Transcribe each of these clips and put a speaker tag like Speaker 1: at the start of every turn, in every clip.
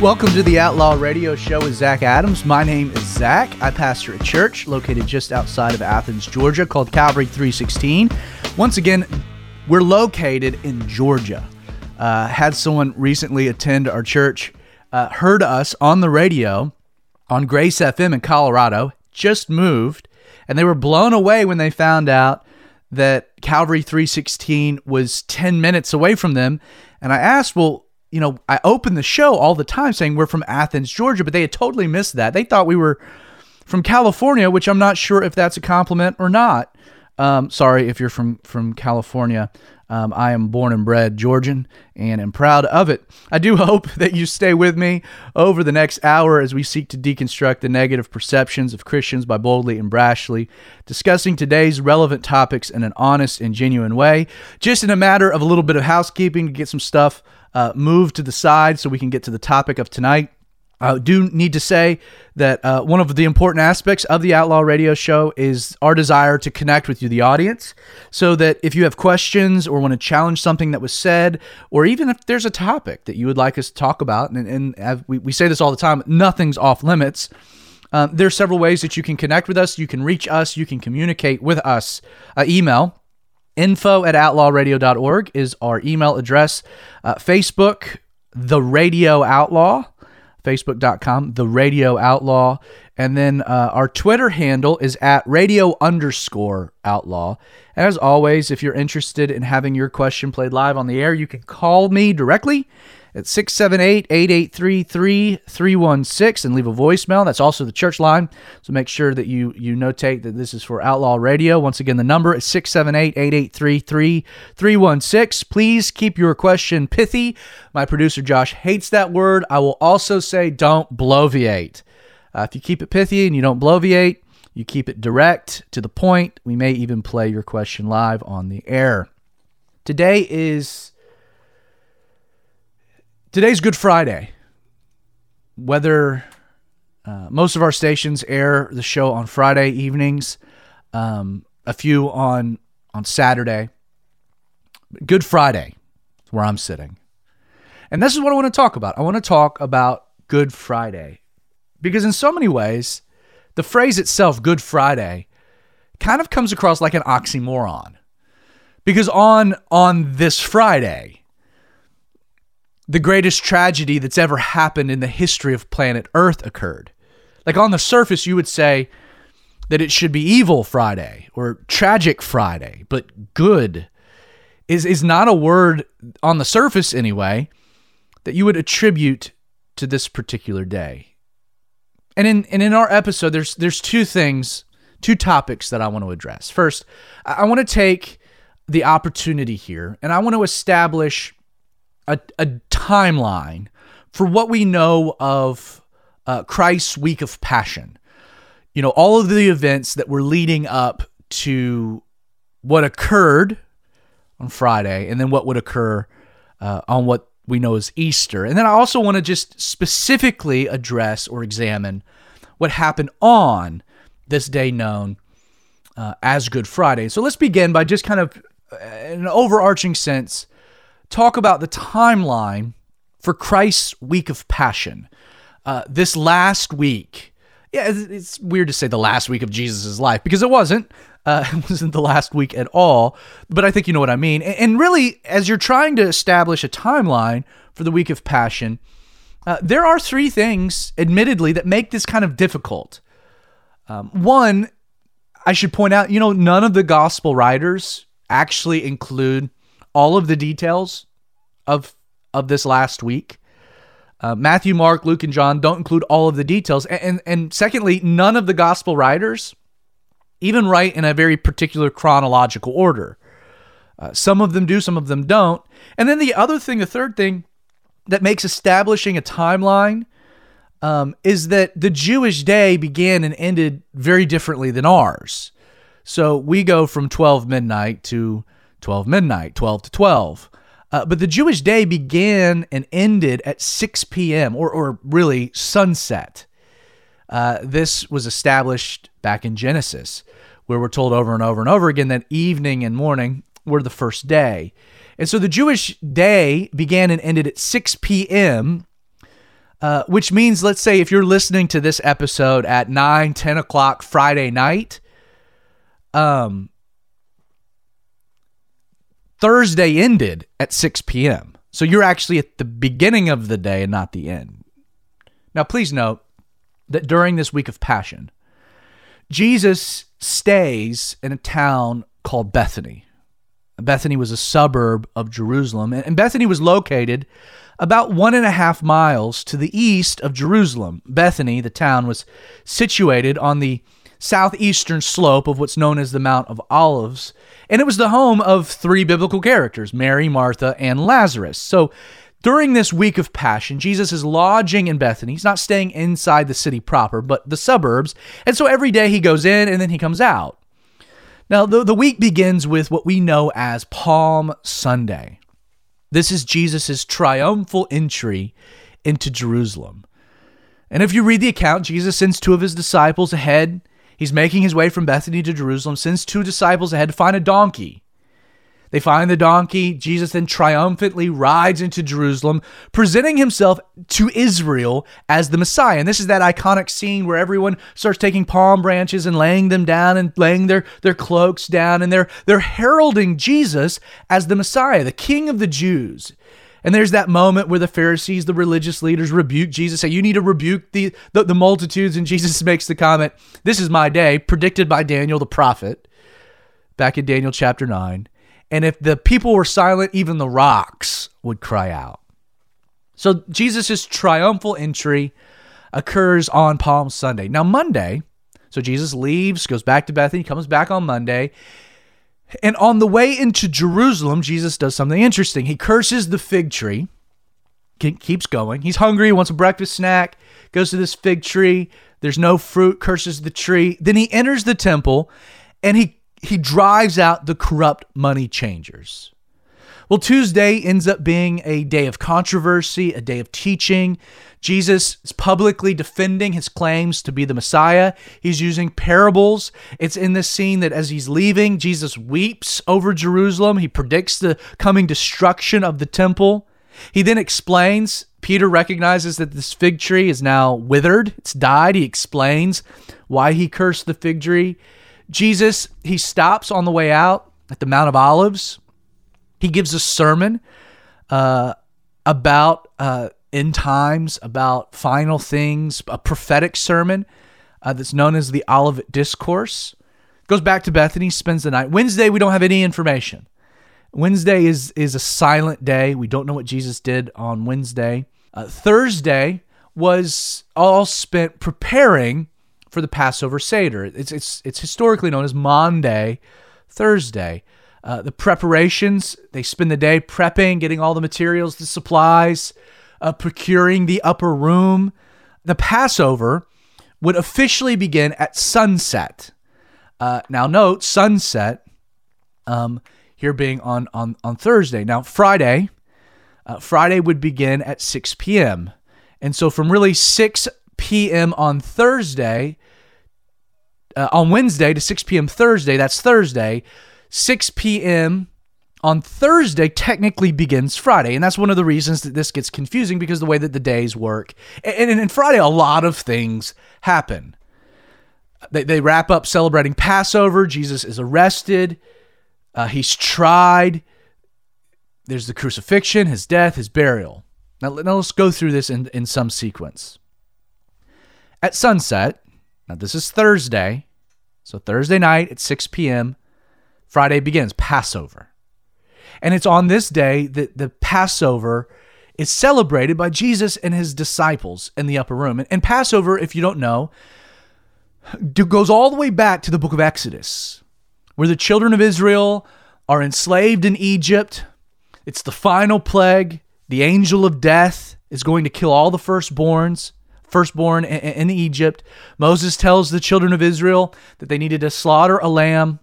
Speaker 1: Welcome to the Outlaw Radio Show with Zach Adams. My name is Zach. I pastor a church located just outside of Athens, Georgia, called Calvary 316. Once again, we're located in Georgia. Uh, had someone recently attend our church, uh, heard us on the radio on Grace FM in Colorado, just moved, and they were blown away when they found out that Calvary 316 was 10 minutes away from them. And I asked, well, you know, I open the show all the time saying we're from Athens, Georgia, but they had totally missed that. They thought we were from California, which I'm not sure if that's a compliment or not. Um, sorry if you're from from California. Um, I am born and bred Georgian and am proud of it. I do hope that you stay with me over the next hour as we seek to deconstruct the negative perceptions of Christians by boldly and brashly discussing today's relevant topics in an honest and genuine way. Just in a matter of a little bit of housekeeping to get some stuff uh, to the side so we can get to the topic of tonight. I do need to say that uh, one of the important aspects of the Outlaw Radio Show is our desire to connect with you, the audience, so that if you have questions or want to challenge something that was said, or even if there's a topic that you would like us to talk about, and, and we, we say this all the time, nothing's off limits. Uh, there's several ways that you can connect with us. You can reach us. You can communicate with us. Uh, email info at outlawradio.org is our email address. Uh, Facebook, The Radio Outlaw, facebook.com, The Radio Outlaw. And then uh, our Twitter handle is at radio underscore outlaw. As always, if you're interested in having your question played live on the air, you can call me directly at 678 883 3316 and leave a voicemail. That's also the church line. So make sure that you, you notate that this is for Outlaw Radio. Once again, the number is 678 883 3316. Please keep your question pithy. My producer Josh hates that word. I will also say don't bloviate. Uh, if you keep it pithy and you don't bloviate, you keep it direct to the point. We may even play your question live on the air. Today is today's Good Friday. Whether uh, most of our stations air the show on Friday evenings, um, a few on on Saturday. Good Friday, where I'm sitting, and this is what I want to talk about. I want to talk about Good Friday because in so many ways, the phrase itself, Good Friday, kind of comes across like an oxymoron. Because on on this Friday, the greatest tragedy that's ever happened in the history of planet Earth occurred. Like on the surface, you would say that it should be Evil Friday or Tragic Friday, but good is, is not a word on the surface anyway that you would attribute to this particular day. And in and in our episode, there's there's two things, two topics that I want to address. First, I want to take the opportunity here and I want to establish a, a timeline for what we know of uh, Christ's week of passion. You know, all of the events that were leading up to what occurred on Friday and then what would occur uh, on what we know as Easter. And then I also want to just specifically address or examine what happened on this day known uh, as Good Friday. So let's begin by just kind of, uh, in an overarching sense, talk about the timeline for Christ's week of passion. Uh, this last week, yeah, it's weird to say the last week of Jesus' life because it wasn't. Uh, it wasn't the last week at all, but I think you know what I mean. And really, as you're trying to establish a timeline for the week of passion, uh, there are three things, admittedly, that make this kind of difficult. Um, one, I should point out, you know, none of the gospel writers actually include all of the details of of this last week. Uh, Matthew, Mark, Luke, and John don't include all of the details, and, and and secondly, none of the gospel writers even write in a very particular chronological order. Uh, some of them do, some of them don't. And then the other thing, the third thing that makes establishing a timeline um, is that the Jewish day began and ended very differently than ours. So we go from 12 midnight to 12 midnight, 12 to 12. Uh, but the Jewish day began and ended at 6 p.m., or, or really sunset. Uh, this was established back in Genesis, where we're told over and over and over again that evening and morning were the first day. And so the Jewish day began and ended at 6 p.m. Uh, which means, let's say, if you're listening to this episode at 9, 10 o'clock Friday night, um, Thursday ended at 6 p.m. So you're actually at the beginning of the day and not the end. Now, please note that during this week of Passion, Jesus stays in a town called Bethany. Bethany was a suburb of Jerusalem, and Bethany was located about one and a half miles to the east of Jerusalem. Bethany, the town, was situated on the southeastern slope of what's known as the Mount of Olives, and it was the home of three biblical characters Mary, Martha, and Lazarus. So during this week of Passion, Jesus is lodging in Bethany. He's not staying inside the city proper, but the suburbs. And so every day he goes in and then he comes out. Now, the, the week begins with what we know as Palm Sunday. This is Jesus' triumphal entry into Jerusalem. And if you read the account, Jesus sends two of his disciples ahead. He's making his way from Bethany to Jerusalem, sends two disciples ahead to find a donkey. They find the donkey. Jesus then triumphantly rides into Jerusalem, presenting himself to Israel as the Messiah. And this is that iconic scene where everyone starts taking palm branches and laying them down and laying their, their cloaks down, and they're, they're heralding Jesus as the Messiah, the King of the Jews. And there's that moment where the Pharisees, the religious leaders, rebuke Jesus, say, You need to rebuke the, the, the multitudes. And Jesus makes the comment, This is my day, predicted by Daniel the prophet, back in Daniel chapter 9. And if the people were silent, even the rocks would cry out. So Jesus' triumphal entry occurs on Palm Sunday. Now, Monday, so Jesus leaves, goes back to Bethany, comes back on Monday. And on the way into Jerusalem, Jesus does something interesting. He curses the fig tree, keeps going. He's hungry, wants a breakfast snack, goes to this fig tree. There's no fruit, curses the tree. Then he enters the temple and he he drives out the corrupt money changers. Well, Tuesday ends up being a day of controversy, a day of teaching. Jesus is publicly defending his claims to be the Messiah. He's using parables. It's in this scene that as he's leaving, Jesus weeps over Jerusalem. He predicts the coming destruction of the temple. He then explains, Peter recognizes that this fig tree is now withered, it's died. He explains why he cursed the fig tree. Jesus, he stops on the way out at the Mount of Olives. He gives a sermon uh, about uh, end times, about final things, a prophetic sermon uh, that's known as the Olivet Discourse. Goes back to Bethany, spends the night. Wednesday, we don't have any information. Wednesday is is a silent day. We don't know what Jesus did on Wednesday. Uh, Thursday was all spent preparing for the Passover Seder. It's, it's, it's historically known as Maundy Thursday. Uh, the preparations, they spend the day prepping, getting all the materials, the supplies, uh, procuring the upper room. The Passover would officially begin at sunset. Uh, now, note sunset um, here being on, on, on Thursday. Now, Friday, uh, Friday would begin at 6 p.m. And so, from really 6 p.m. on Thursday, uh, on Wednesday to 6 p.m. Thursday, that's Thursday, 6 p.m. on Thursday technically begins Friday. And that's one of the reasons that this gets confusing because the way that the days work. And, and, and Friday, a lot of things happen. They, they wrap up celebrating Passover. Jesus is arrested, uh, he's tried. There's the crucifixion, his death, his burial. Now, now let's go through this in, in some sequence. At sunset, now this is Thursday, so Thursday night at 6 p.m., Friday begins Passover. And it's on this day that the Passover is celebrated by Jesus and his disciples in the upper room. And, Passover, if you don't know, goes all the way back to the book of Exodus, where the children of Israel are enslaved in Egypt. It's the final plague. The angel of death is going to kill all the firstborns firstborn in Egypt. Moses tells the children of Israel that they needed to slaughter a lamb,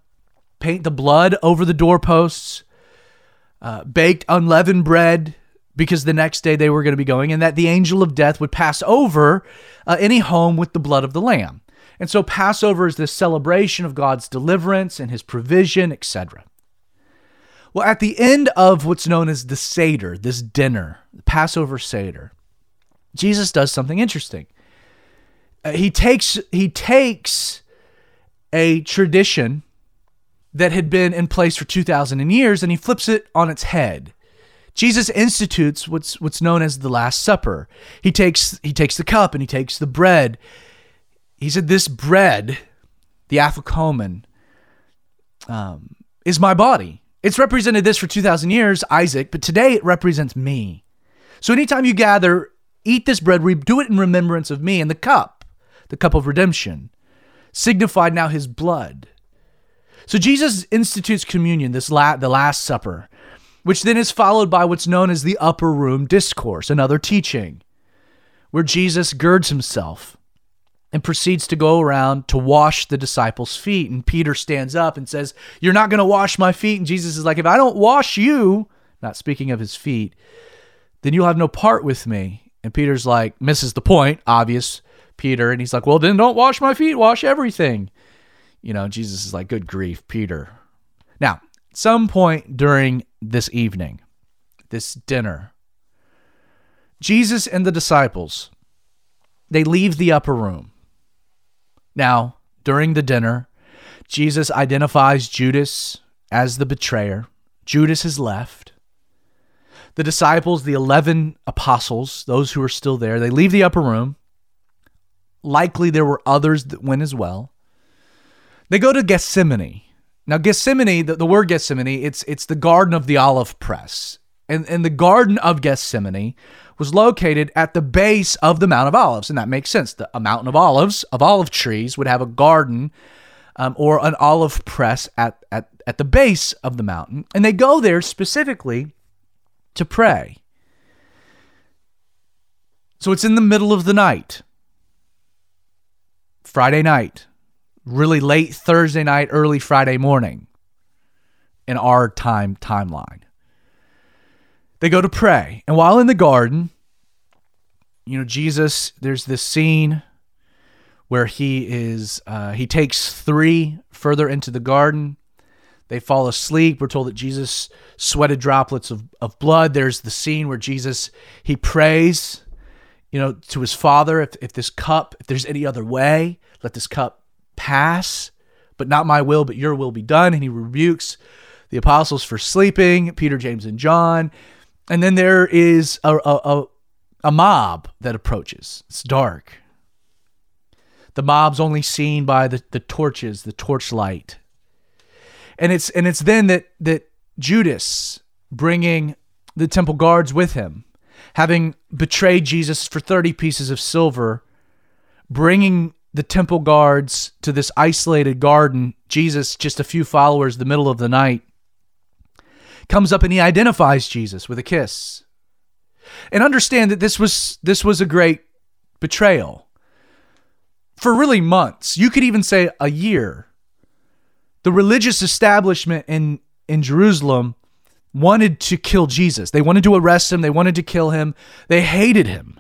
Speaker 1: paint the blood over the doorposts, uh, baked unleavened bread because the next day they were going to be going, and that the angel of death would pass over uh, any home with the blood of the lamb. And so Passover is this celebration of God's deliverance and his provision, etc. Well, at the end of what's known as the Seder, this dinner, the Passover Seder, Jesus does something interesting. Uh, he takes he takes a tradition that had been in place for 2000 years and he flips it on its head. Jesus institutes what's what's known as the last supper. He takes he takes the cup and he takes the bread. He said this bread, the afikomen, um, is my body. It's represented this for 2,000 years, Isaac, but today it represents me. So anytime you gather, eat this bread, do it in remembrance of me, and the cup, the cup of redemption, signified now his blood. So Jesus institutes communion, this la- the Last Supper, which then is followed by what's known as the Upper Room Discourse, another teaching, where Jesus girds himself and proceeds to go around to wash the disciples' feet. And Peter stands up and says, You're not going to wash my feet. And Jesus is like, If I don't wash you, not speaking of his feet, then you'll have no part with me. And Peter's like, misses the point, obvious Peter. And he's like, Well, then don't wash my feet, wash everything. You know, Jesus is like, Good grief, Peter. Now, at some point during this evening, this dinner, Jesus and the disciples, they leave the upper room now, during the dinner, Jesus identifies Judas as the betrayer. Judas has left. The disciples, the 11 apostles, those who are still there, they leave the upper room. Likely there were others that went as well. They go to Gethsemane. Now, Gethsemane, the, the word Gethsemane, it's, it's the garden of the olive press. And, and the garden of Gethsemane was located at the base of the Mount of Olives. And that makes sense. The, a mountain of olives, of olive trees, would have a garden um, or an olive press at, at, at the base of the mountain. And they go there specifically to pray. So it's in the middle of the night, Friday night, really late Thursday night, early Friday morning in our time timeline. They go to pray. And while in the garden, you know, Jesus, there's this scene where he is, uh, he takes three further into the garden. They fall asleep. We're told that Jesus sweated droplets of, of blood. There's the scene where Jesus, he prays, you know, to his father, if, if this cup, if there's any other way, let this cup pass, but not my will, but your will be done. And he rebukes the apostles for sleeping, Peter, James, and John. And then there is a, a, a, mob that approaches. It's dark. The mob's only seen by the, the torches, the torchlight. And it's and it's then that that Judas bringing the temple guards with him, having betrayed Jesus for 30 pieces of silver, bringing the temple guards to this isolated garden, Jesus just a few followers the middle of the night comes up and he identifies Jesus with a kiss. And understand that this was this was a great betrayal. For really months, you could even say a year. The religious establishment in in Jerusalem wanted to kill Jesus. They wanted to arrest him, they wanted to kill him. They hated him.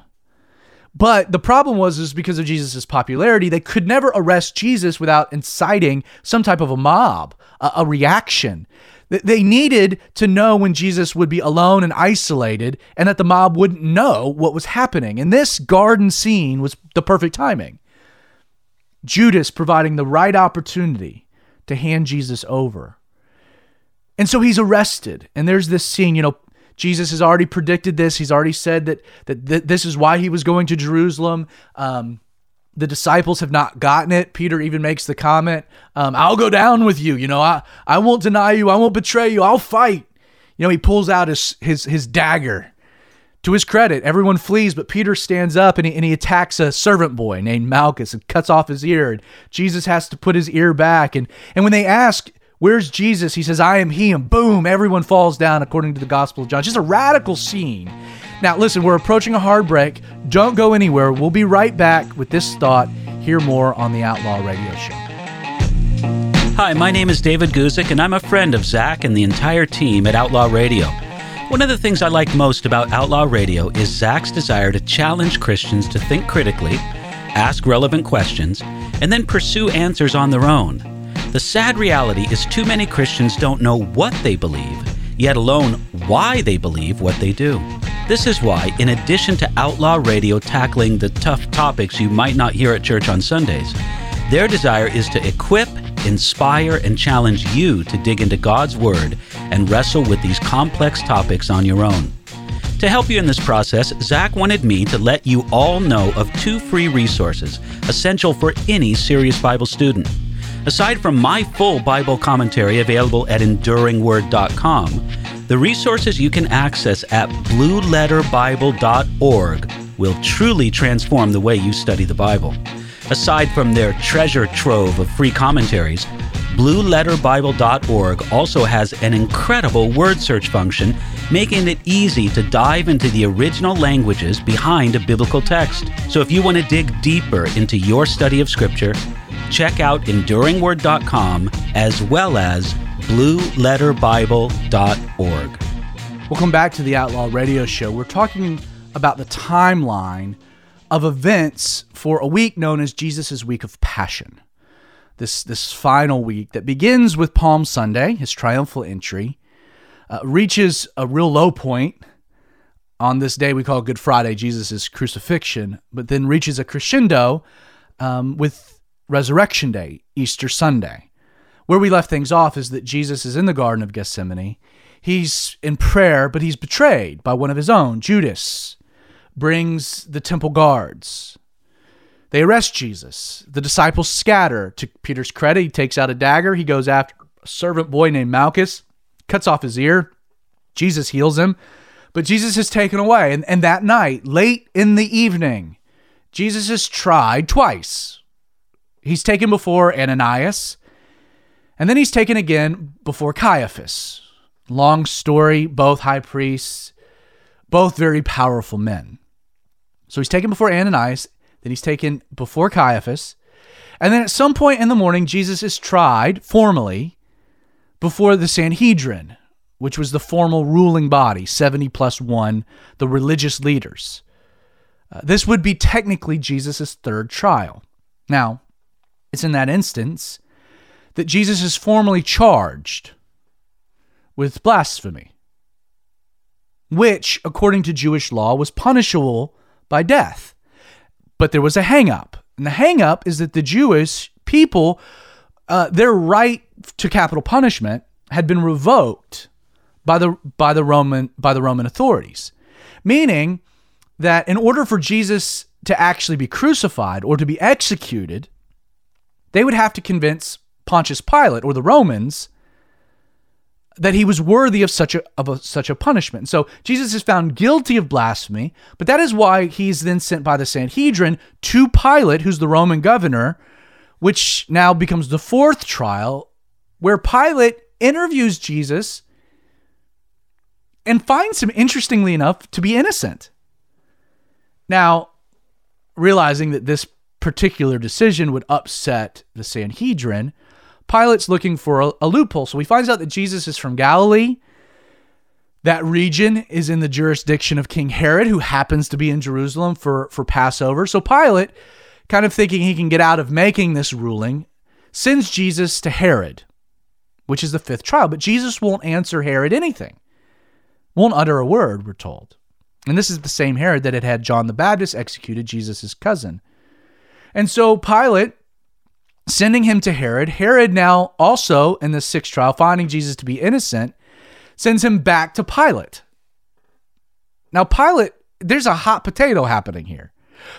Speaker 1: But the problem was is because of Jesus' popularity, they could never arrest Jesus without inciting some type of a mob, a, a reaction. They needed to know when Jesus would be alone and isolated and that the mob wouldn't know what was happening. And this garden scene was the perfect timing. Judas providing the right opportunity to hand Jesus over. And so he's arrested. And there's this scene, you know, Jesus has already predicted this. He's already said that that, that this is why he was going to Jerusalem. Um, the disciples have not gotten it. Peter even makes the comment, um, I'll go down with you. You know, I, I won't deny you. I won't betray you. I'll fight. You know, he pulls out his, his, his dagger. To his credit, everyone flees, but Peter stands up and he, and he attacks a servant boy named Malchus and cuts off his ear. And Jesus has to put his ear back. And, and when they ask, Where's Jesus? He says, I am he. And boom, everyone falls down according to the Gospel of John. Just a radical scene. Now, listen, we're approaching a hard break. Don't go anywhere. We'll be right back with this thought. Hear more on the Outlaw Radio Show.
Speaker 2: Hi, my name is David Guzik, and I'm a friend of Zach and the entire team at Outlaw Radio. One of the things I like most about Outlaw Radio is Zach's desire to challenge Christians to think critically, ask relevant questions, and then pursue answers on their own. The sad reality is too many Christians don't know what they believe, yet alone why they believe what they do. This is why, in addition to Outlaw Radio tackling the tough topics you might not hear at church on Sundays, their desire is to equip, inspire, and challenge you to dig into God's Word and wrestle with these complex topics on your own. To help you in this process, Zach wanted me to let you all know of two free resources essential for any serious Bible student. Aside from my full Bible commentary available at enduringword.com, the resources you can access at blueletterbible.org will truly transform the way you study the Bible. Aside from their treasure trove of free commentaries, blueletterbible.org also has an incredible word search function, making it easy to dive into the original languages behind a biblical text. So if you want to dig deeper into your study of Scripture, check out enduringword.com as well as blueletterbible.org.
Speaker 1: Welcome back to the Outlaw Radio Show. We're talking about the timeline of events for a week known as Jesus' Week of Passion. This, this final week that begins with Palm Sunday, his triumphal entry, uh, reaches a real low point on this day we call Good Friday, Jesus' crucifixion, but then reaches a crescendo um, with Resurrection Day, Easter Sunday. Where we left things off is that Jesus is in the Garden of Gethsemane. He's in prayer, but he's betrayed by one of his own, Judas, brings the temple guards. They arrest Jesus. The disciples scatter. To Peter's credit, he takes out a dagger. He goes after a servant boy named Malchus, cuts off his ear. Jesus heals him, but Jesus is taken away. And, and that night, late in the evening, Jesus is tried twice. He's taken before Ananias. And then he's taken again before Caiaphas. Long story, both high priests, both very powerful men. So he's taken before Ananias, then he's taken before Caiaphas. And then at some point in the morning, Jesus is tried formally before the Sanhedrin, which was the formal ruling body, 70 plus one, the religious leaders. Uh, this would be technically Jesus' third trial. Now, it's in that instance that Jesus is formally charged with blasphemy, which, according to Jewish law, was punishable by death. But there was a hangup. And the hangup is that the Jewish people, uh, their right to capital punishment had been revoked by the by the Roman by the Roman authorities. Meaning that in order for Jesus to actually be crucified or to be executed, they would have to convince Pontius Pilate or the Romans that he was worthy of such a of a, such a punishment. So Jesus is found guilty of blasphemy, but that is why he's then sent by the Sanhedrin to Pilate, who's the Roman governor, which now becomes the fourth trial where Pilate interviews Jesus and finds him interestingly enough to be innocent. Now, realizing that this particular decision would upset the Sanhedrin, Pilate's looking for a, a loophole. So he finds out that Jesus is from Galilee. That region is in the jurisdiction of King Herod, who happens to be in Jerusalem for, for Passover. So Pilate, kind of thinking he can get out of making this ruling, sends Jesus to Herod, which is the fifth trial. But Jesus won't answer Herod anything, won't utter a word, we're told. And this is the same Herod that had had John the Baptist executed, Jesus' cousin. And so Pilate sending him to Herod. Herod, now also in the sixth trial, finding Jesus to be innocent, sends him back to Pilate. Now, Pilate, there's a hot potato happening here.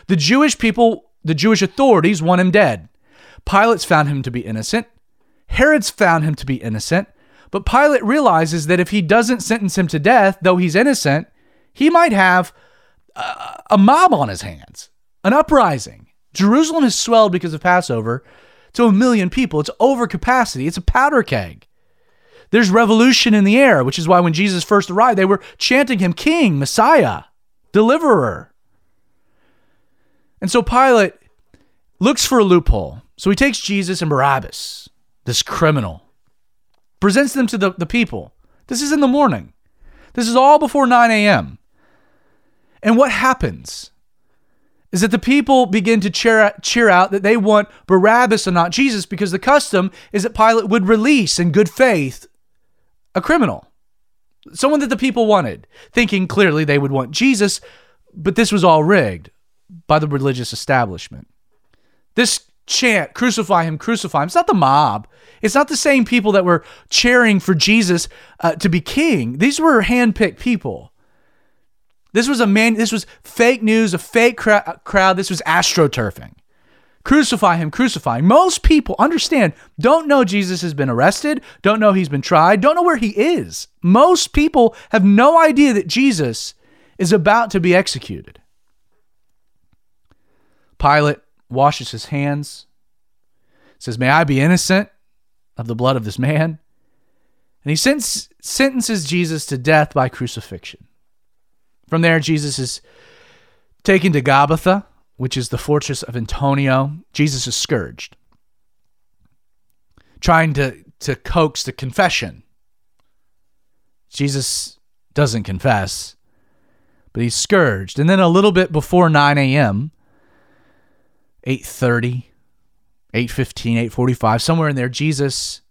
Speaker 1: The Jewish people, the Jewish authorities want him dead. Pilate's found him to be innocent. Herod's found him to be innocent. But Pilate realizes that if he doesn't sentence him to death, though he's innocent, he might have a, a mob on his hands, an uprising. Jerusalem has swelled because of Passover to a million people. It's over capacity. It's a powder keg. There's revolution in the air, which is why when Jesus first arrived, they were chanting him King, Messiah, Deliverer. And so Pilate looks for a loophole. So he takes Jesus and Barabbas, this criminal, presents them to the, the people. This is in the morning. This is all before 9 a.m. And what happens? Is that the people begin to cheer, cheer out that they want Barabbas and not Jesus because the custom is that Pilate would release in good faith a criminal. someone that the people wanted, thinking clearly they would want Jesus, but this was all rigged by the religious establishment. This chant, crucify him, crucify him, it's not the mob. It's not the same people that were cheering for Jesus uh, to be king. These were handpicked people. This was a man, this was fake news, a fake cra- uh, crowd. This was astroturfing. Crucify him, crucify. Most people understand, don't know Jesus has been arrested, don't know he's been tried, don't know where he is. Most people have no idea that Jesus is about to be executed. Pilate washes his hands, says, May I be innocent of the blood of this man? And he sentences Jesus to death by crucifixion. From there, Jesus is taken to Gabbatha, which is the fortress of Antonia. Jesus is scourged, trying to, to coax the confession. Jesus doesn't confess, but he's scourged. And then a little bit before 9 a.m., 8.30, 8.15, 8.45, somewhere in there, Jesus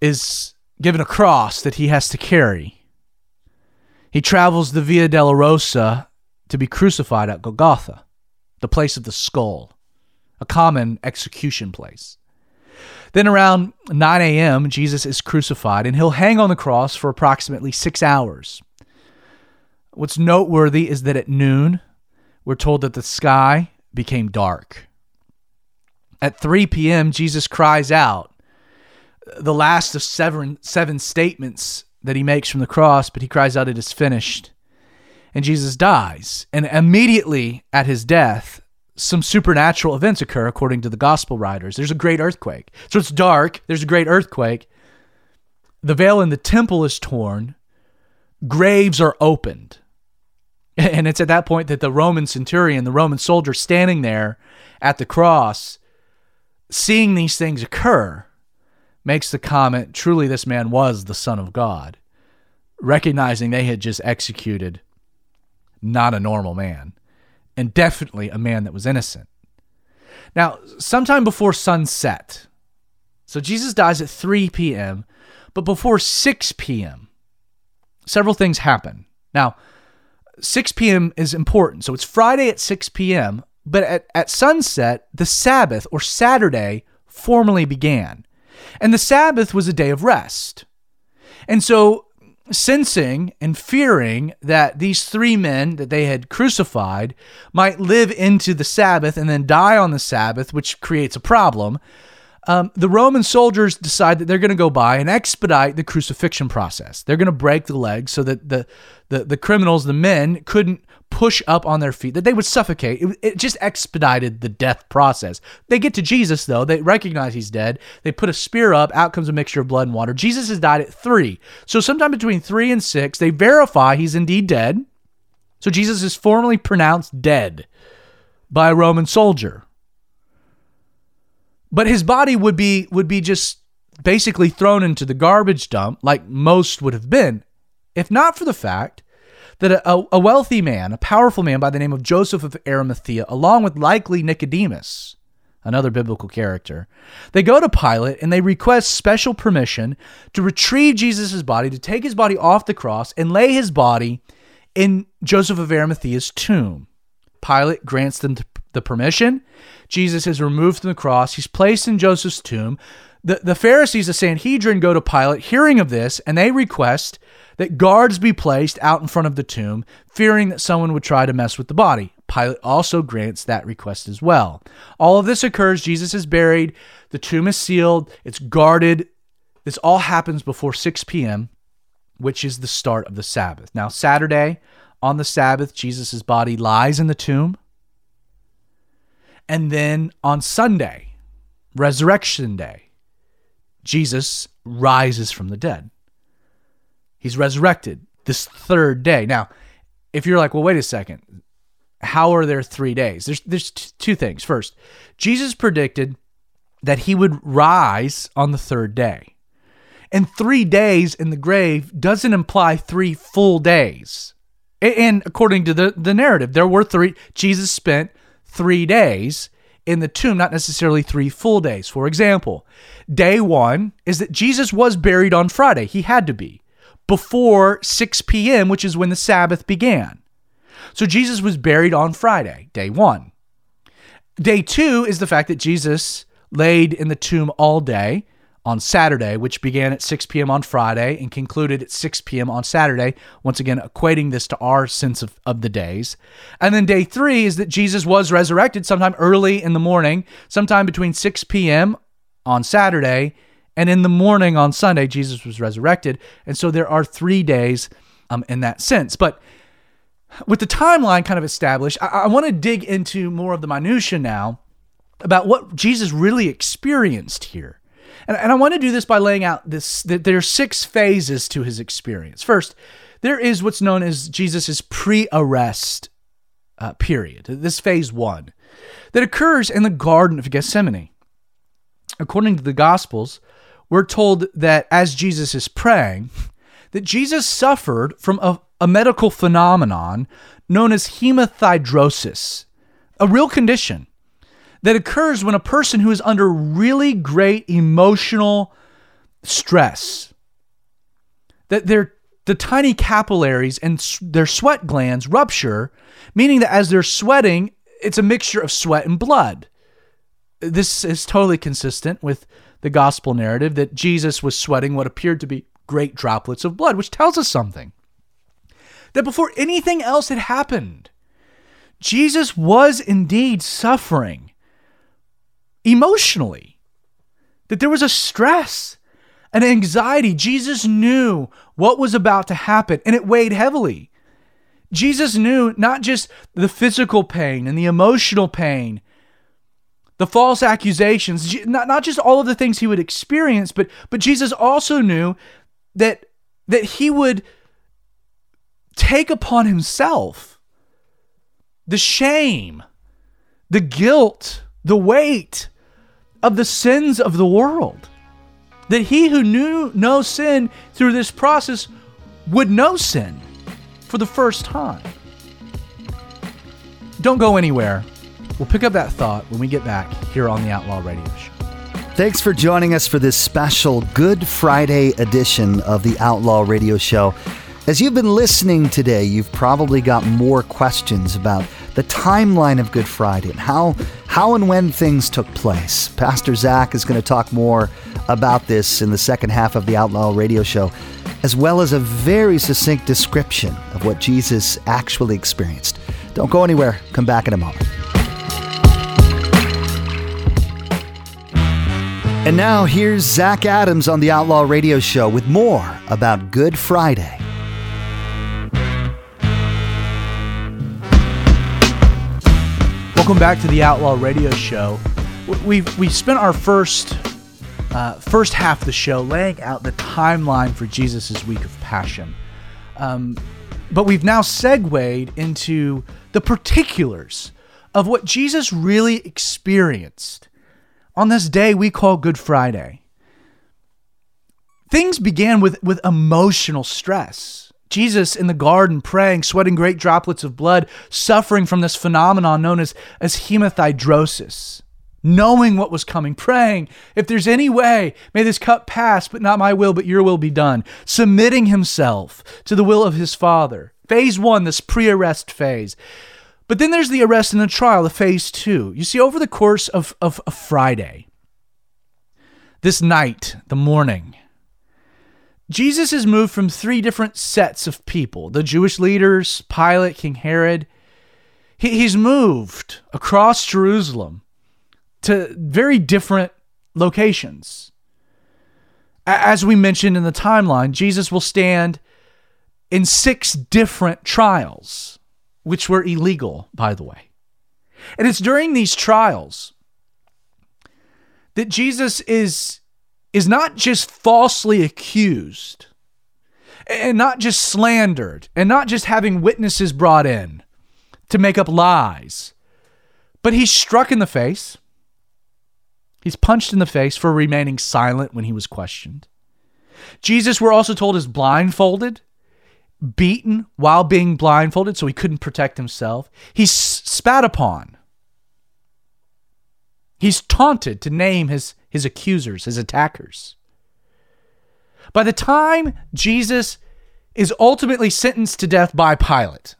Speaker 1: is given a cross that he has to carry. He travels the Via Dolorosa to be crucified at Golgotha, the place of the skull, a common execution place. Then around 9 a.m., Jesus is crucified and he'll hang on the cross for approximately six hours. What's noteworthy is that at noon, we're told that the sky became dark. At 3 p.m., Jesus cries out, the last of seven, seven statements that he makes from the cross, but he cries out, It is finished and Jesus dies. And immediately at his death, some supernatural events occur according to the gospel writers. There's a great earthquake. So it's dark, there's a great earthquake. The veil in the temple is torn, graves are opened. And it's at that point that the Roman centurion, the Roman soldier standing there at the cross, seeing these things occur, makes the comment truly, this man was the Son of God, recognizing they had just executed not a normal man, and definitely a man that was innocent. Now, sometime before sunset, so Jesus dies at 3 p.m., but before 6 p.m., several things happen. Now, 6 p.m. is important. So it's Friday at 6 p.m., but at, at sunset, the Sabbath or Saturday formally began. And the Sabbath was a day of rest. And so sensing and fearing that these three men that they had crucified might live into the Sabbath and then die on the Sabbath, which creates a problem, um, the Roman soldiers decide that they're going to go by and expedite the crucifixion process. They're going to break the legs so that the, the, the criminals, the men, couldn't push up on their feet, that they would suffocate. It, it, just expedited the death process. They get to Jesus, though. They recognize he's dead. They put a spear up. Out comes a mixture of blood and water. Jesus has died at three. So, sometime between three and six, they verify he's indeed dead. So, Jesus is formally pronounced dead by a Roman soldier. But his body would be would be just basically thrown into the garbage dump like most would have been if not for the fact that a, a wealthy man, a powerful man by the name of Joseph of Arimathea, along with likely Nicodemus, another biblical character, they go to Pilate and they request special permission to retrieve Jesus' body, to take his body off the cross and lay his body in Joseph of Arimathea's tomb. Pilate grants them the permission. Jesus is removed from the cross. He's placed in Joseph's tomb. The, the Pharisees, the Sanhedrin, go to Pilate, hearing of this, and they request that guards be placed out in front of the tomb, fearing that someone would try to mess with the body. Pilate also grants that request as well. All of this occurs. Jesus is buried. The tomb is sealed. It's guarded. This all happens before 6 p.m., which is the start of the Sabbath. Now, Saturday, on the Sabbath, Jesus' body lies in the tomb. And then on Sunday, Resurrection Day, Jesus rises from the dead. He's resurrected this third day. Now, if you're like, well, wait a second, how are there three days? There's there's t- two things. First, Jesus predicted that he would rise on the third day. And three days in the grave doesn't imply three full days. And according to the, the narrative, there were three, Jesus spent three days in the tomb, not necessarily three full days. For example, day one is that Jesus was buried on Friday. He had to be. Before 6 p.m., which is when the Sabbath began. So Jesus was buried on Friday, day one. Day two is the fact that Jesus laid in the tomb all day on Saturday, which began at 6 p.m. on Friday and concluded at 6 p.m. on Saturday, once again equating this to our sense of, of the days. And then day three is that Jesus was resurrected sometime early in the morning, sometime between 6 p.m. on Saturday and in the morning on Sunday, Jesus was resurrected. And so there are three days um, in that sense. But with the timeline kind of established, I, I want to dig into more of the minutia now about what Jesus really experienced here. And, and I want to do this by laying out this that there are six phases to his experience. First, there is what's known as Jesus' pre arrest uh, period, this phase one, that occurs in the Garden of Gethsemane. According to the Gospels, we're told that as Jesus is praying, that Jesus suffered from a, a medical phenomenon known as hematidrosis, a real condition that occurs when a person who is under really great emotional stress that their the tiny capillaries and their sweat glands rupture meaning that as they're sweating it's a mixture of sweat and blood this is totally consistent with the gospel narrative that Jesus was sweating what appeared to be great droplets of blood which tells us something that before anything else had happened Jesus was indeed suffering emotionally, that there was a stress, an anxiety. Jesus knew what was about to happen, and it weighed heavily. Jesus knew not just the physical pain and the emotional pain, the false accusations, not, not just all of the things he would experience, but, but Jesus also knew that, that he would take upon himself the shame, the guilt, the weight of the sins of the world. That he who knew no sin through this process would know sin for the first time. Don't go anywhere. We'll pick up that thought when we get back here on the Outlaw Radio Show.
Speaker 3: Thanks for joining us for this special Good Friday edition of the Outlaw Radio Show. As you've been listening today, you've probably got more questions about the timeline of Good Friday and how, how and when things took place. Pastor Zach is going to talk more about this in the second half of the Outlaw Radio Show, as well as a very succinct description of what Jesus actually experienced. Don't go anywhere. Come back in a moment. And now here's Zach Adams on the Outlaw Radio Show with more about Good Friday.
Speaker 1: Welcome back to the Outlaw Radio Show. We we spent our first uh, first half of the show laying out the timeline for Jesus' week of Passion, um, but we've now segued into the particulars of what Jesus really experienced on this day we call Good Friday. Things began with with emotional stress Jesus in the garden praying, sweating great droplets of blood, suffering from this phenomenon known as, as hematidrosis, knowing what was coming, praying, if there's any way, may this cup pass, but not my will, but your will be done, submitting himself to the will of his Father. Phase one, this pre arrest phase. But then there's the arrest and the trial, the phase two. You see, over the course of, of Friday, this night, the morning, Jesus is moved from three different sets of people the Jewish leaders, Pilate, King Herod. He, he's moved across Jerusalem to very different locations. As we mentioned in the timeline, Jesus will stand in six different trials, which were illegal, by the way. And it's during these trials that Jesus is is not just falsely accused and not just slandered and not just having witnesses brought in to make up lies, but he's struck in the face. He's punched in the face for remaining silent when he was questioned. Jesus, we're also told, is blindfolded, beaten while being blindfolded so he couldn't protect himself. He's spat upon. He's taunted to name his his accusers, his attackers. By the time Jesus is ultimately sentenced to death by Pilate.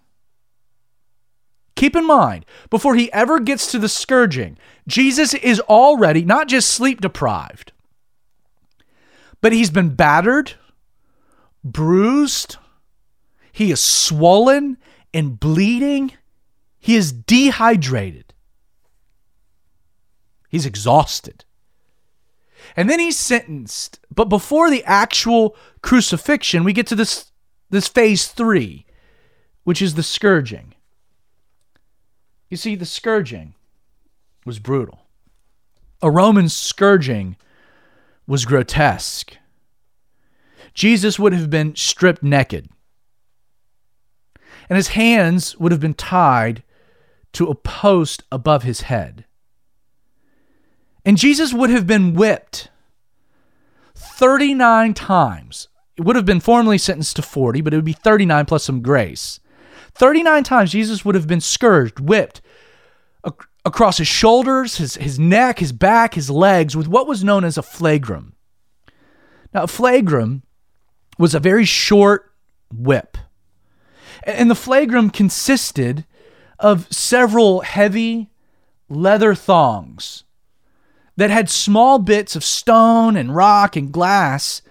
Speaker 1: Keep in mind, before he ever gets to the scourging, Jesus is already not just sleep deprived, but he's been battered, bruised, he is swollen and bleeding, he is dehydrated, he's exhausted. And then he's sentenced. But before the actual crucifixion, we get to this this phase 3, which is the scourging. You see the scourging was brutal. A Roman scourging was grotesque. Jesus would have been stripped naked, and his hands would have been tied to a post above his head. And Jesus would have been whipped 39 times. It would have been formally sentenced to 40, but it would be 39 plus some grace. 39 times Jesus would have been scourged, whipped ac- across his shoulders, his, his neck, his back, his legs with what was known as a flagrum. Now, a flagrum was a very short whip. And the flagrum consisted of several heavy leather thongs that had small bits of stone and rock and glass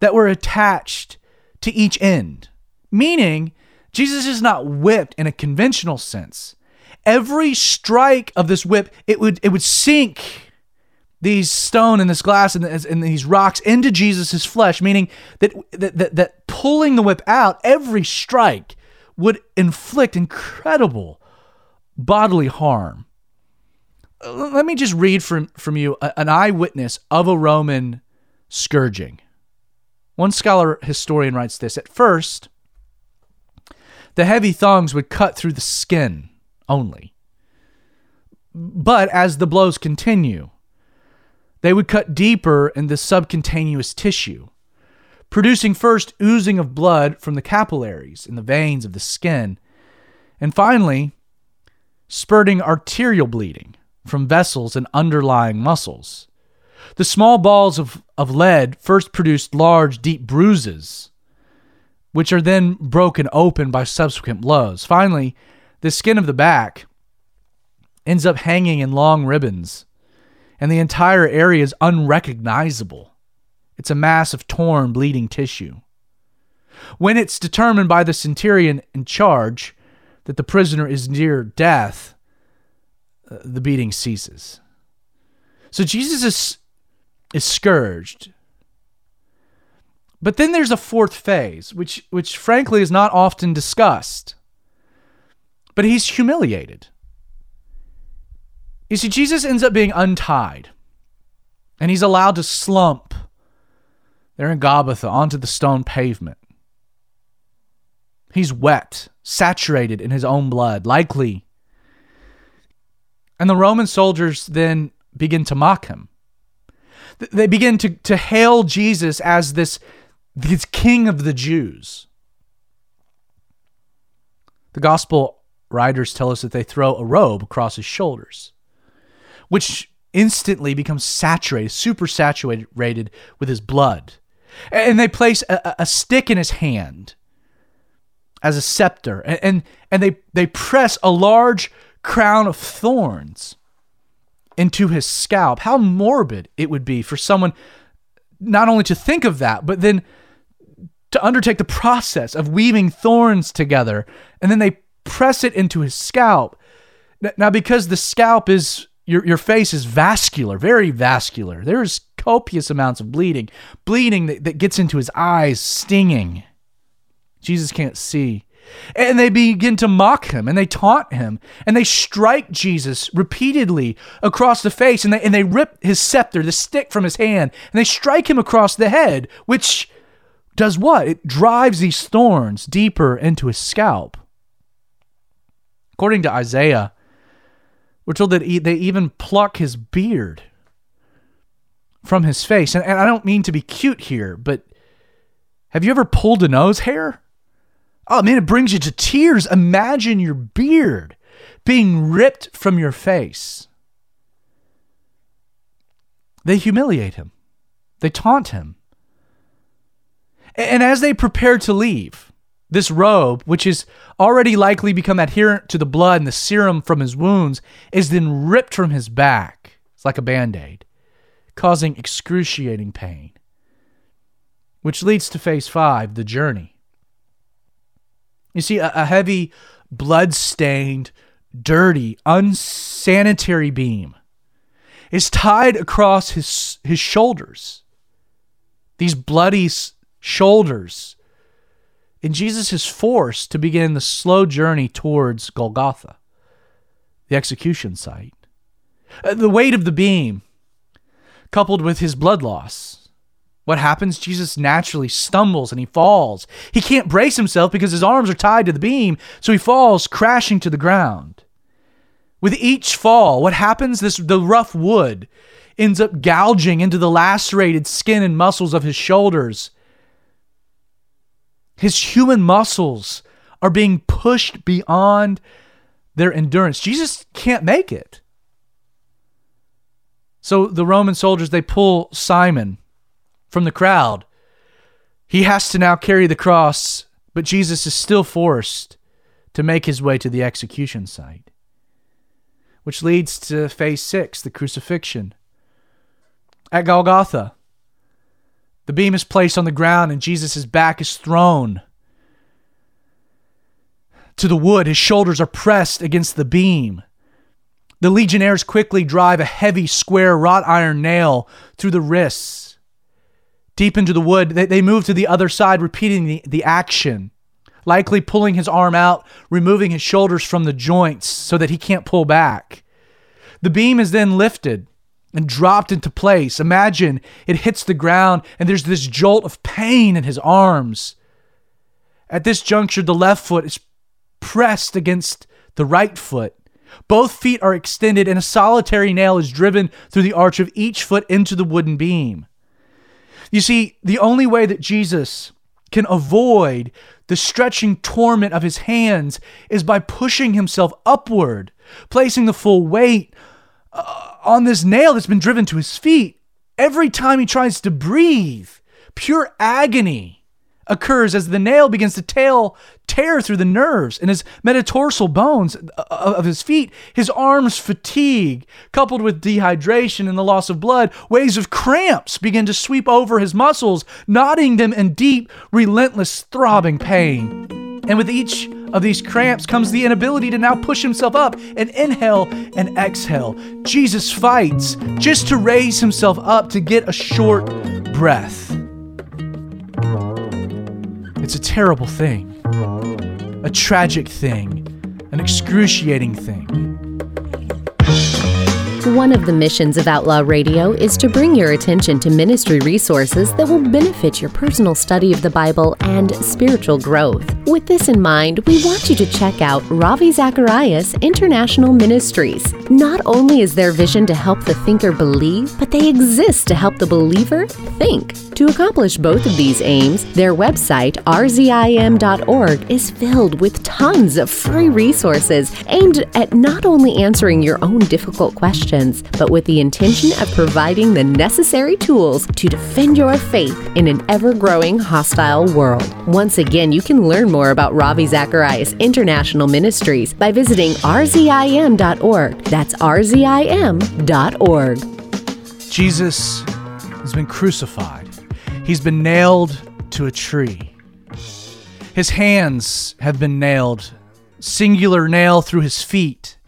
Speaker 1: that were attached to each end, meaning Jesus is not whipped in a conventional sense. Every strike of this whip, it would it would sink these stone and this glass and, and these rocks into Jesus' flesh, meaning that, that, that, that pulling the whip out, every strike would inflict incredible bodily harm. Uh, let me just read from, from you an eyewitness of a Roman scourging. One scholar historian writes this At first, the heavy thongs would cut through the skin only. But as the blows continue, they would cut deeper in the subcutaneous tissue, producing first oozing of blood from the capillaries in the veins of the skin, and finally, spurting arterial bleeding from vessels and underlying muscles. The small balls of, of lead first produced large, deep bruises, which are then broken open by subsequent blows. Finally, the skin of the back ends up hanging in long ribbons, and the entire area is unrecognizable. It's a mass of torn, bleeding tissue. When it's determined by the centurion in charge that the prisoner is near death, uh, the beating ceases. So Jesus is, is scourged. But then there's a fourth phase, which, which frankly is not often discussed. But he's humiliated. You see, Jesus ends up being untied, and he's allowed to slump there in Gabbatha onto the stone pavement. He's wet, saturated in his own blood, likely and the Roman soldiers then begin to mock him. They begin to, to hail Jesus as this, this king of the Jews. The gospel writers tell us that they throw a robe across his shoulders, which instantly becomes saturated, super saturated with his blood. And they place a, a stick in his hand as a scepter, and, and, and they, they press a large crown of thorns into his scalp. How morbid it would be for someone not only to think of that, but then to undertake the process of weaving thorns together. And then they press it into his scalp. Now, because the scalp is, your, your face is vascular, very vascular, there's copious amounts of bleeding, bleeding that, that gets into his eyes, stinging. Jesus can't see. And they begin to mock him and they taunt him and they strike Jesus repeatedly across the face and they, and they rip his scepter, the stick from his hand, and they strike him across the head, which does what? It drives these thorns deeper into his scalp. According to Isaiah, we're told that they even pluck his beard from his face. And, and I don't mean to be cute here, but have you ever pulled a nose hair? Oh man, it brings you to tears. Imagine your beard being ripped from your face. They humiliate him, they taunt him. And as they prepare to leave, this robe, which is already likely become adherent to the blood and the serum from his wounds, is then ripped from his back. It's like a band aid, causing excruciating pain. Which leads to phase five, the journey. You see, a, a heavy, blood stained, dirty, unsanitary beam is tied across his, his shoulders. These bloody shoulders. And Jesus is forced to begin the slow journey towards Golgotha, the execution site. Uh, The weight of the beam, coupled with his blood loss, what happens? Jesus naturally stumbles and he falls. He can't brace himself because his arms are tied to the beam, so he falls crashing to the ground. With each fall, what happens? This the rough wood ends up gouging into the lacerated skin and muscles of his shoulders. His human muscles are being pushed beyond their endurance. Jesus can't make it. So the Roman soldiers they pull Simon from the crowd. He has to now carry the cross, but Jesus is still forced to make his way to the execution site, which leads to phase six, the crucifixion. At Golgotha, the beam is placed on the ground and Jesus' back is thrown to the wood. His shoulders are pressed against the beam. The legionnaires quickly drive a heavy square wrought iron nail through the wrists deep into the wood. They, they move to the other side, repeating the, the action, likely pulling his arm out, removing his shoulders from the joints so that he can't pull back. The beam is then lifted and dropped into place. Imagine it hits the ground and there's this jolt of pain in his arms. At this juncture, the left foot is pressed against the right foot. Both feet are extended, and a solitary nail is driven through the arch of each foot into the wooden beam. You see, the only way that Jesus can avoid the stretching torment of his hands is by pushing himself upward, placing the full weight uh, on this nail that's been driven to his feet. Every time he tries to breathe, pure agony occurs as the nail begins to tail, tear through the nerves in his metatarsal bones uh, of his feet. His arms fatigue, coupled with dehydration and the loss of blood, waves of cramps begin to sweep over his muscles, knotting them in deep, relentless, throbbing pain. And with each of these cramps comes the inability to now push himself up and inhale and exhale. Jesus fights just to raise himself up to get a short breath. It's a terrible thing, a tragic thing, an excruciating thing.
Speaker 4: One of the missions of Outlaw Radio is to bring your attention to ministry resources that will benefit your personal study of the Bible and spiritual growth. With this in mind, we want you to check out Ravi Zacharias International Ministries. Not only is their vision to help the thinker believe, but they exist to help the believer think. To accomplish both of these aims, their website, rzim.org, is filled with tons of free resources aimed at not only answering your own difficult questions, but with the intention of providing the necessary tools to defend your faith in an ever growing hostile world. Once again, you can learn more about Ravi Zacharias International Ministries by visiting rzim.org. That's rzim.org.
Speaker 1: Jesus has been crucified. He's been nailed to a tree. His hands have been nailed, singular nail through his feet.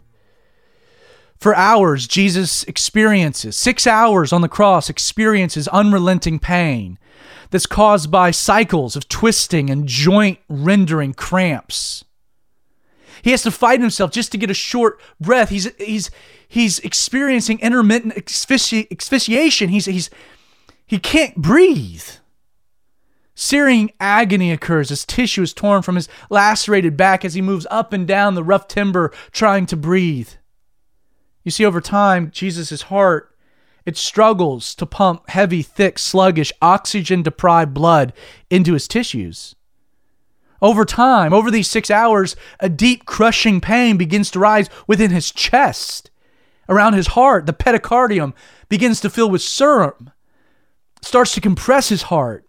Speaker 1: For hours, Jesus experiences, six hours on the cross, experiences unrelenting pain that's caused by cycles of twisting and joint rendering cramps. He has to fight himself just to get a short breath. He's he's he's experiencing intermittent asphyxi- asphyxiation. He's he's he can't breathe. Searing agony occurs as tissue is torn from his lacerated back as he moves up and down the rough timber trying to breathe. You see, over time, Jesus' heart, it struggles to pump heavy, thick, sluggish, oxygen deprived blood into his tissues. Over time, over these six hours, a deep, crushing pain begins to rise within his chest. Around his heart, the pericardium begins to fill with serum, starts to compress his heart.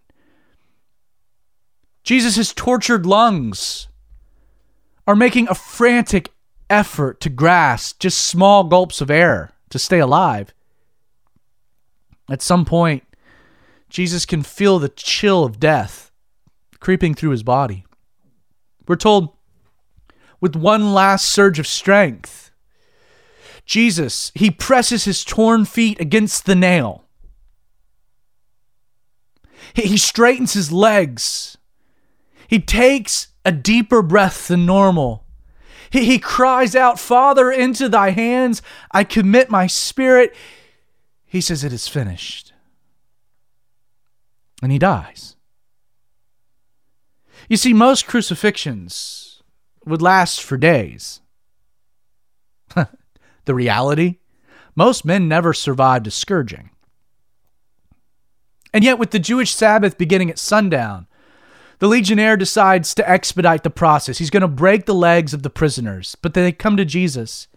Speaker 1: Jesus' tortured lungs are making a frantic effort to grasp just small gulps of air to stay alive. At some point, Jesus can feel the chill of death creeping through his body. We're told, with one last surge of strength, Jesus, he presses his torn feet against the nail. He straightens his legs. He takes a deeper breath than normal. He, he cries out, Father, into thy hands I commit my spirit. He says, It is finished. And he dies. You see, most crucifixions would last for days. the reality? Most men never survived a scourging. And yet, with the Jewish Sabbath beginning at sundown, the legionnaire decides to expedite the process. He's going to break the legs of the prisoners, but they come to Jesus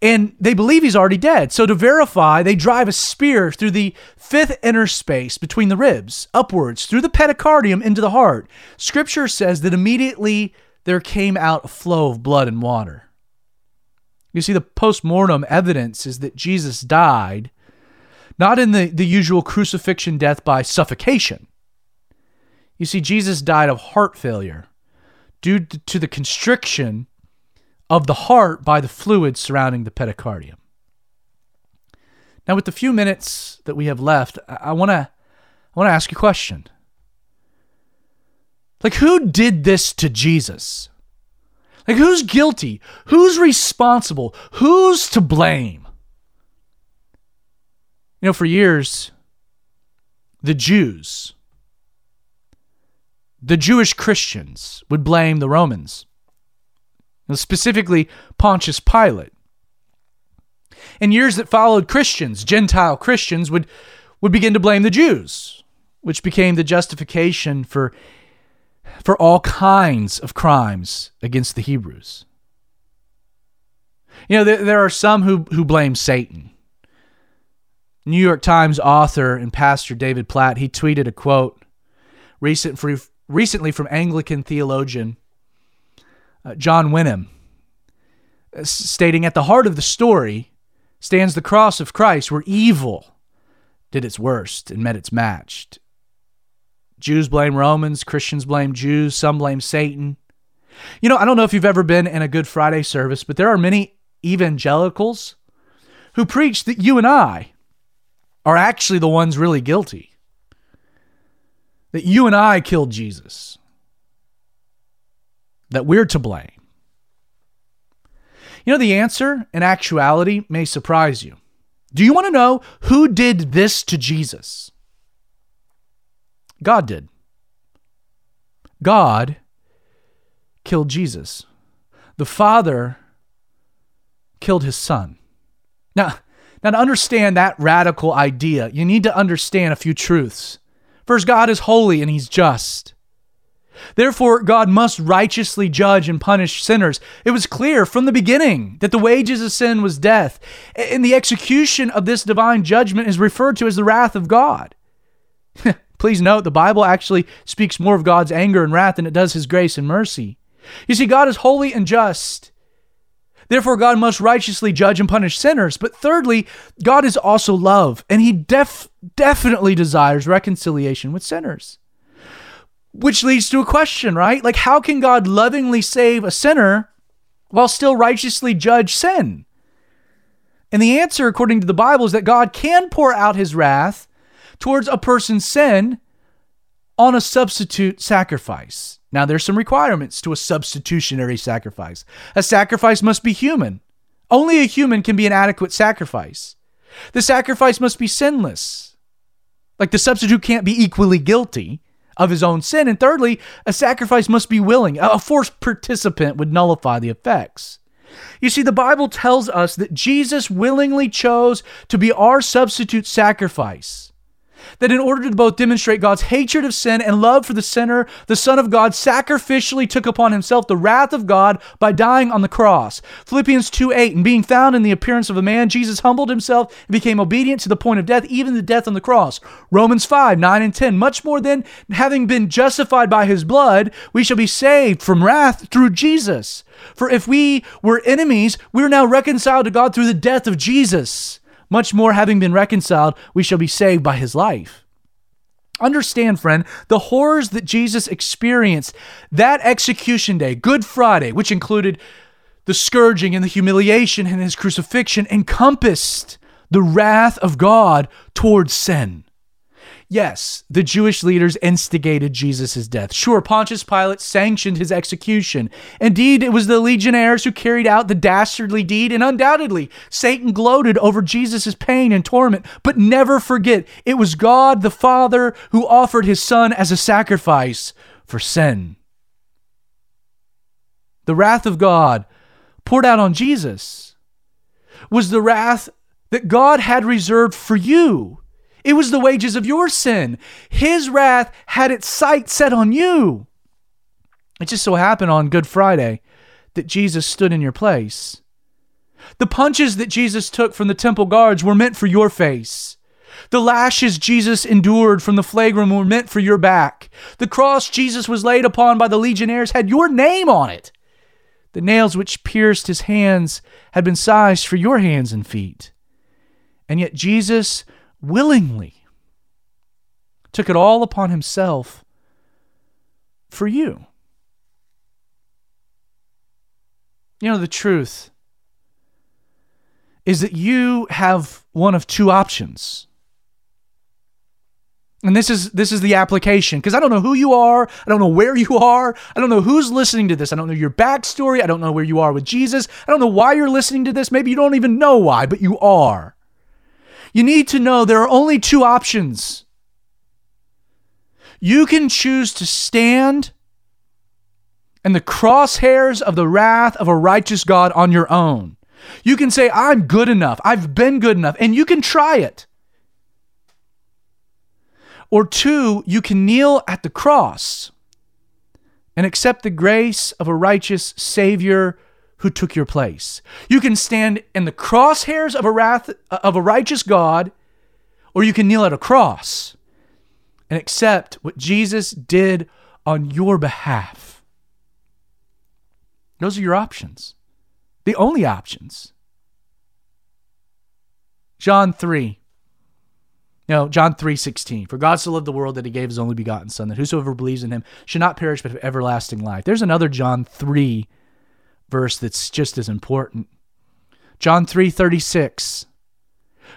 Speaker 1: and they believe he's already dead. So to verify, they drive a spear through the fifth interspace between the ribs, upwards through the pericardium into the heart. Scripture says that immediately there came out a flow of blood and water. You see, the post mortem evidence is that Jesus died not in the, the usual crucifixion death by suffocation, you see, Jesus died of heart failure due to the constriction of the heart by the fluid surrounding the pericardium. Now, with the few minutes that we have left, I want to I want to ask you a question. Like, who did this to Jesus? Like, who's guilty? Who's responsible? Who's to blame? You know, for years, the Jews the Jewish Christians would blame the Romans, specifically Pontius Pilate. In years that followed, Christians, Gentile Christians, would, would begin to blame the Jews, which became the justification for, for all kinds of crimes against the Hebrews. You know, there, there are some who, who blame Satan. New York Times author and pastor David Platt, he tweeted a quote recent for, recently from Anglican theologian uh, John Wenham, uh, stating at the heart of the story stands the cross of Christ, where evil did its worst and met its matched. Jews blame Romans, Christians blame Jews, some blame Satan. You know, I don't know if you've ever been in a Good Friday service, but there are many evangelicals who preach that you and I are actually the ones really guilty that you and I killed Jesus, that we're to blame? You know, the answer in actuality may surprise you. Do you want to know who did this to Jesus? God did. God killed Jesus. The Father killed his Son. Now, now, to understand that radical idea, you need to understand a few truths First, God is holy and he's just. Therefore, God must righteously judge and punish sinners. It was clear from the beginning that the wages of sin was death, and the execution of this divine judgment is referred to as the wrath of God. Please note, the Bible actually speaks more of God's anger and wrath than it does his grace and mercy. You see, God is holy and just. Therefore, God must righteously judge and punish sinners. But thirdly, God is also love, and He def- definitely desires reconciliation with sinners. Which leads to a question, right? Like, how can God lovingly save a sinner while still righteously judge sin? And the answer, according to the Bible, is that God can pour out His wrath towards a person's sin on a substitute sacrifice. Now, there's some requirements to a substitutionary sacrifice. A sacrifice must be human. Only a human can be an adequate sacrifice. The sacrifice must be sinless. Like the substitute can't be equally guilty of his own sin. And thirdly, a sacrifice must be willing. A forced participant would nullify the effects. You see, the Bible tells us that Jesus willingly chose to be our substitute sacrifice. That in order to both demonstrate God's hatred of sin and love for the sinner, the Son of God sacrificially took upon himself the wrath of God by dying on the cross. Philippians 2 8, and being found in the appearance of a man, Jesus humbled himself and became obedient to the point of death, even the death on the cross. Romans 5 9 and 10, much more than having been justified by his blood, we shall be saved from wrath through Jesus. For if we were enemies, we are now reconciled to God through the death of Jesus. Much more, having been reconciled, we shall be saved by his life. Understand, friend, the horrors that Jesus experienced that execution day, Good Friday, which included the scourging and the humiliation and his crucifixion, encompassed the wrath of God towards sin. Yes, the Jewish leaders instigated Jesus' death. Sure, Pontius Pilate sanctioned his execution. Indeed, it was the legionnaires who carried out the dastardly deed, and undoubtedly, Satan gloated over Jesus' pain and torment. But never forget, it was God the Father who offered his Son as a sacrifice for sin. The wrath of God poured out on Jesus was the wrath that God had reserved for you it was the wages of your sin. His wrath had its sight set on you. It just so happened on Good Friday that Jesus stood in your place. The punches that Jesus took from the temple guards were meant for your face. The lashes Jesus endured from the flagrum were meant for your back. The cross Jesus was laid upon by the legionnaires had your name on it. The nails which pierced his hands had been sized for your hands and feet. And yet Jesus willingly took it all upon himself for you. You know, the truth is that you have one of two options. And this is this is the application because I don't know who you are, I don't know where you are, I don't know who's listening to this, I don't know your backstory, I don't know where you are with Jesus, I don't know why you're listening to this. Maybe you don't even know why, but you are. You need to know there are only two options. You can choose to stand in the crosshairs of the wrath of a righteous God on your own. You can say, I'm good enough. I've been good enough. And you can try it. Or two, you can kneel at the cross and accept the grace of a righteous Savior who took your place. You can stand in the crosshairs of a wrath uh, of a righteous God, or you can kneel at a cross and accept what Jesus did on your behalf. Those are your options. The only options. John 3. No, John 3 16. For God so loved the world that he gave his only begotten Son, that whosoever believes in him should not perish but have everlasting life. There's another John 3 verse that's just as important. John 3:36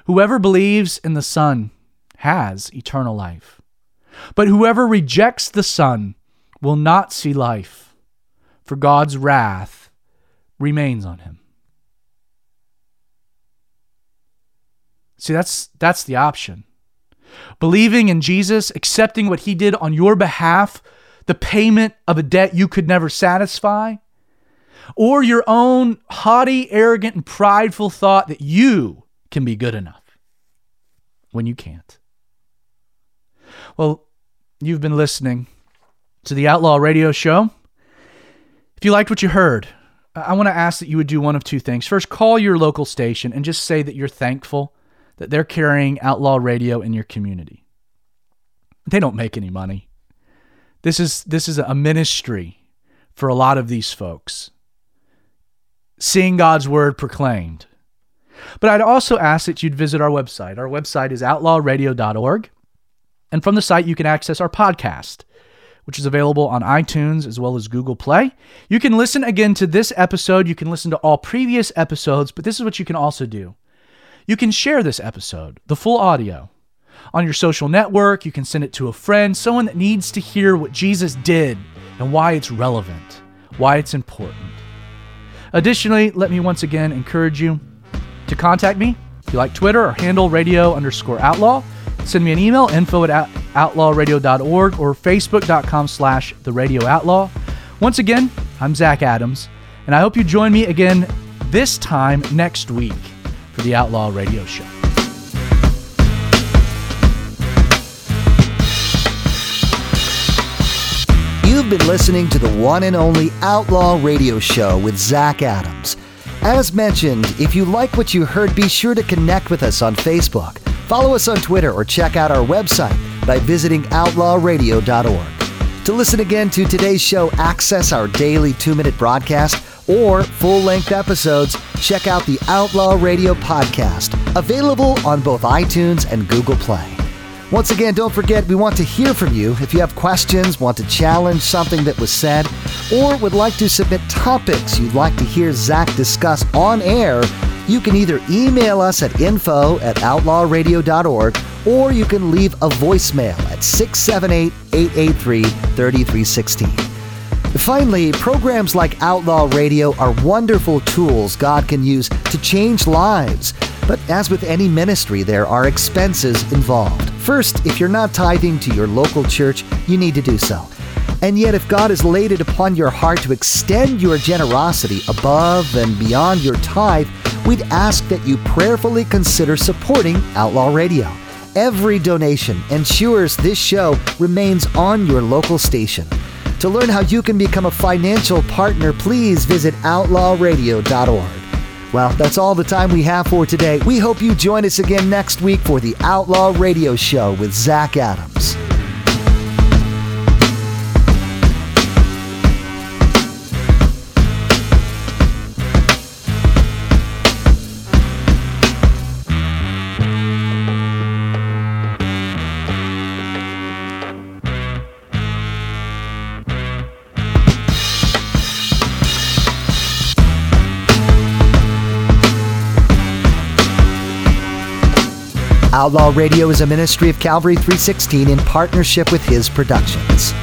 Speaker 1: Whoever believes in the Son has eternal life. But whoever rejects the Son will not see life, for God's wrath remains on him. See, that's that's the option. Believing in Jesus, accepting what he did on your behalf, the payment of a debt you could never satisfy, or your own haughty, arrogant, and prideful thought that you can be good enough when you can't. Well, you've been listening to the Outlaw Radio Show. If you liked what you heard, I want to ask that you would do one of two things. First, call your local station and just say that you're thankful that they're carrying Outlaw Radio in your community. They don't make any money. This is this is a ministry for a lot of these folks seeing God's word proclaimed. But I'd also ask that you'd visit our website. Our website is outlawradio.org. And from the site, you can access our podcast, which is available on iTunes as well as Google Play. You can listen again to this episode. You can listen to all previous episodes, but this is what you can also do. You can share this episode, the full audio, on your social network. You can send it to a friend, someone that needs to hear what Jesus did and why it's relevant, why it's important. Additionally, let me once again encourage you to contact me. If you like Twitter or handle radio underscore outlaw, send me an email, info at outlawradio.org or facebook.com slash the radio outlaw. Once again, I'm Zach Adams, and I hope you join me again this time next week for the Outlaw Radio Show.
Speaker 3: You've been listening to the one and only Outlaw Radio Show with Zach Adams. As mentioned, if you like what you heard, be sure to connect with us on Facebook. Follow us on Twitter or check out our website by visiting outlawradio.org. To listen again to today's show, access our daily two minute broadcast or full length episodes, check out the Outlaw Radio podcast, available on both iTunes and Google Play. Once again, don't forget, we want to hear from you. If you have questions, want to challenge something that was said, or would like to submit topics you'd like to hear Zach discuss on air, you can either email us at info at outlawradio.org or you can leave a voicemail at 678 883 3316. Finally, programs like Outlaw Radio are wonderful tools God can use to change lives. But as with any ministry, there are expenses involved. First, if you're not tithing to your local church, you need to do so. And yet, if God has laid it upon your heart to extend your generosity above and beyond your tithe, we'd ask that you prayerfully consider supporting Outlaw Radio. Every donation ensures this show remains on your local station. To learn how you can become a financial partner, please visit outlawradio.org. Well, that's all the time we have for today. We hope you join us again next week for the Outlaw Radio Show with Zach Adams. Outlaw Radio is a ministry of Calvary 316 in partnership with his productions.